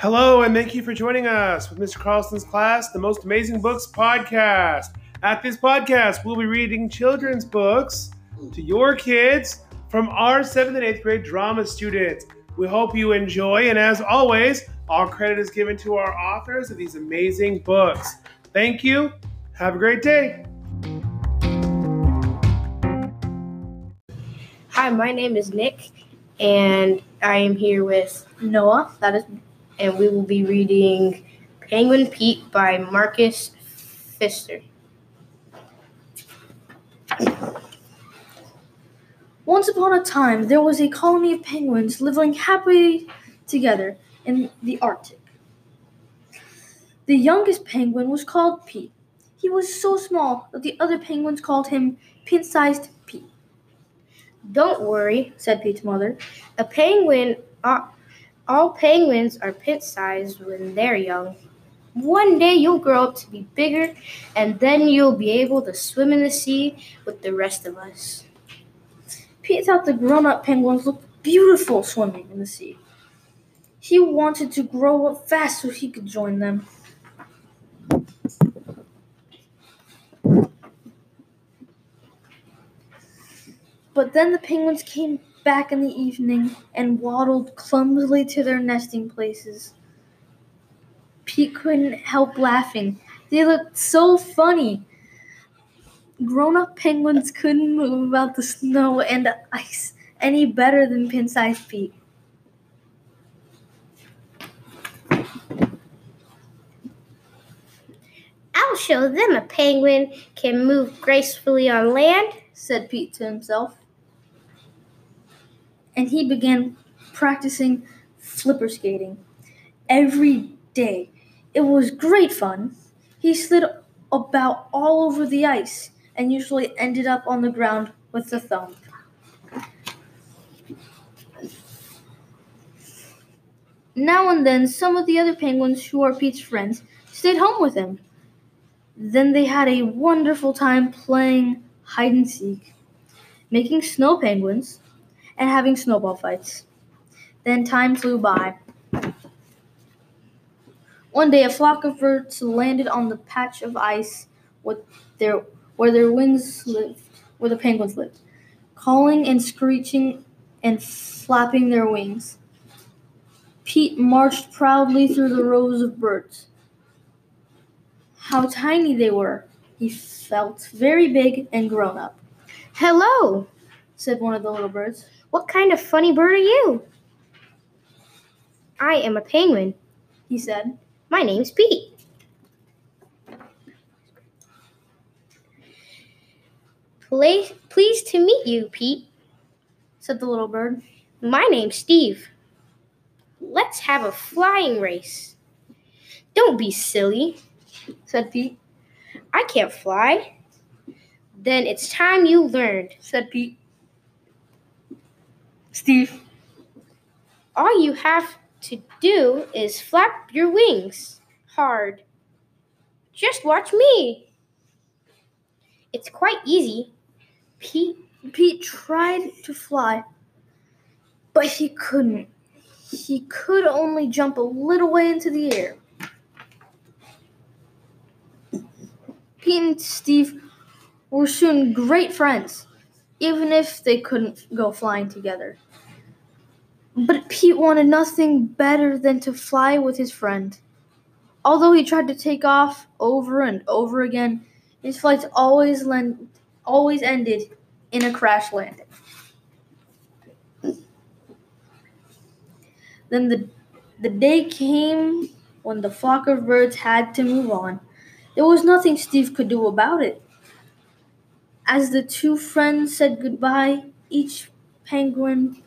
Hello, and thank you for joining us with Mr. Carlson's class, the Most Amazing Books podcast. At this podcast, we'll be reading children's books to your kids from our 7th and 8th grade drama students. We hope you enjoy, and as always, all credit is given to our authors of these amazing books. Thank you. Have a great day. Hi, my name is Nick, and I am here with Noah. That is, and we will be reading Penguin Pete by Marcus Pfister. Once upon a time, there was a colony of penguins living happily together in the Arctic. The youngest penguin was called Pete. He was so small that the other penguins called him pin sized Pete. Don't worry, said Pete's mother. A penguin, uh, all penguins are pit-sized when they're young. One day you'll grow up to be bigger, and then you'll be able to swim in the sea with the rest of us. Pete thought the grown-up penguins looked beautiful swimming in the sea. He wanted to grow up fast so he could join them. But then the penguins came back in the evening and waddled clumsily to their nesting places. Pete couldn't help laughing. They looked so funny. Grown up penguins couldn't move about the snow and ice any better than pin sized Pete. I'll show them a penguin can move gracefully on land, said Pete to himself and he began practicing flipper skating every day. It was great fun. He slid about all over the ice and usually ended up on the ground with a thump. Now and then, some of the other penguins who are Pete's friends stayed home with him. Then they had a wonderful time playing hide and seek, making snow penguins, and having snowball fights. Then time flew by. One day, a flock of birds landed on the patch of ice with their, where their wings lived, where the penguins lived, calling and screeching and flapping their wings. Pete marched proudly through the rows of birds. How tiny they were! He felt very big and grown up. Hello, said one of the little birds. What kind of funny bird are you? I am a penguin, he said. My name's Pete. Please, pleased to meet you, Pete, said the little bird. My name's Steve. Let's have a flying race. Don't be silly, said Pete. I can't fly. Then it's time you learned, said Pete. Steve. All you have to do is flap your wings hard. Just watch me. It's quite easy. Pete, Pete tried to fly, but he couldn't. He could only jump a little way into the air. Pete and Steve were soon great friends, even if they couldn't go flying together. But Pete wanted nothing better than to fly with his friend. Although he tried to take off over and over again, his flights always lend, always ended in a crash landing. Then the the day came when the flock of birds had to move on. There was nothing Steve could do about it. As the two friends said goodbye, each penguin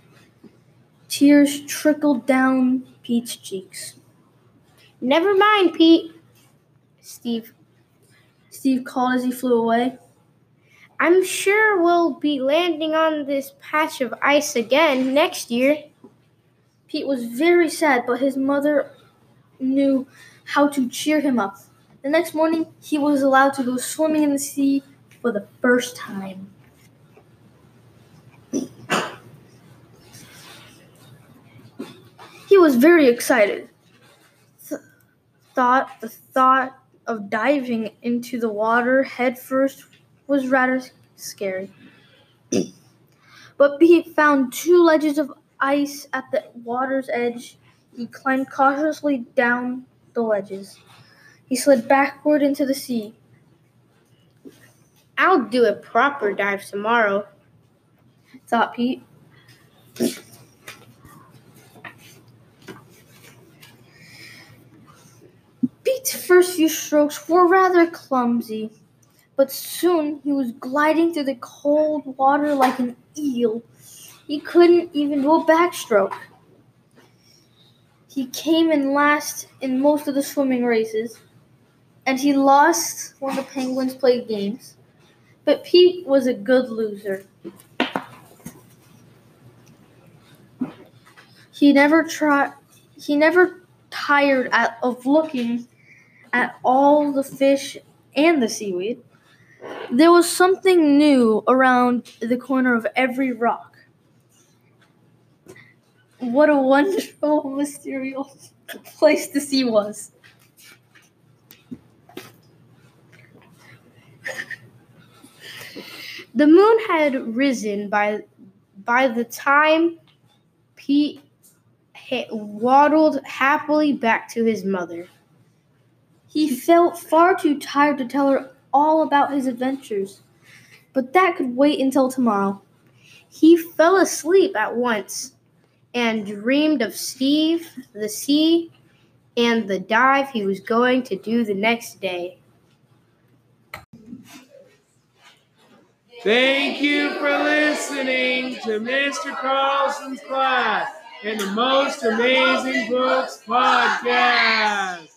Tears trickled down Pete's cheeks. Never mind, Pete. Steve Steve called as he flew away. I'm sure we'll be landing on this patch of ice again next year. Pete was very sad, but his mother knew how to cheer him up. The next morning, he was allowed to go swimming in the sea for the first time. He was very excited. thought the thought of diving into the water headfirst was rather scary. but Pete found two ledges of ice at the water's edge. He climbed cautiously down the ledges. He slid backward into the sea. I'll do a proper oh. dive tomorrow, thought Pete. Pete's first few strokes were rather clumsy, but soon he was gliding through the cold water like an eel. He couldn't even do a backstroke. He came in last in most of the swimming races, and he lost when the Penguins played games. But Pete was a good loser. He never tried. He never tired at, of looking at all the fish and the seaweed. There was something new around the corner of every rock. What a wonderful, mysterious place the sea was. The moon had risen by by the time Pete waddled happily back to his mother. He felt far too tired to tell her all about his adventures, but that could wait until tomorrow. He fell asleep at once and dreamed of Steve, the sea, and the dive he was going to do the next day. Thank you for listening to Mr. Carlson's class and the Most Amazing Books podcast.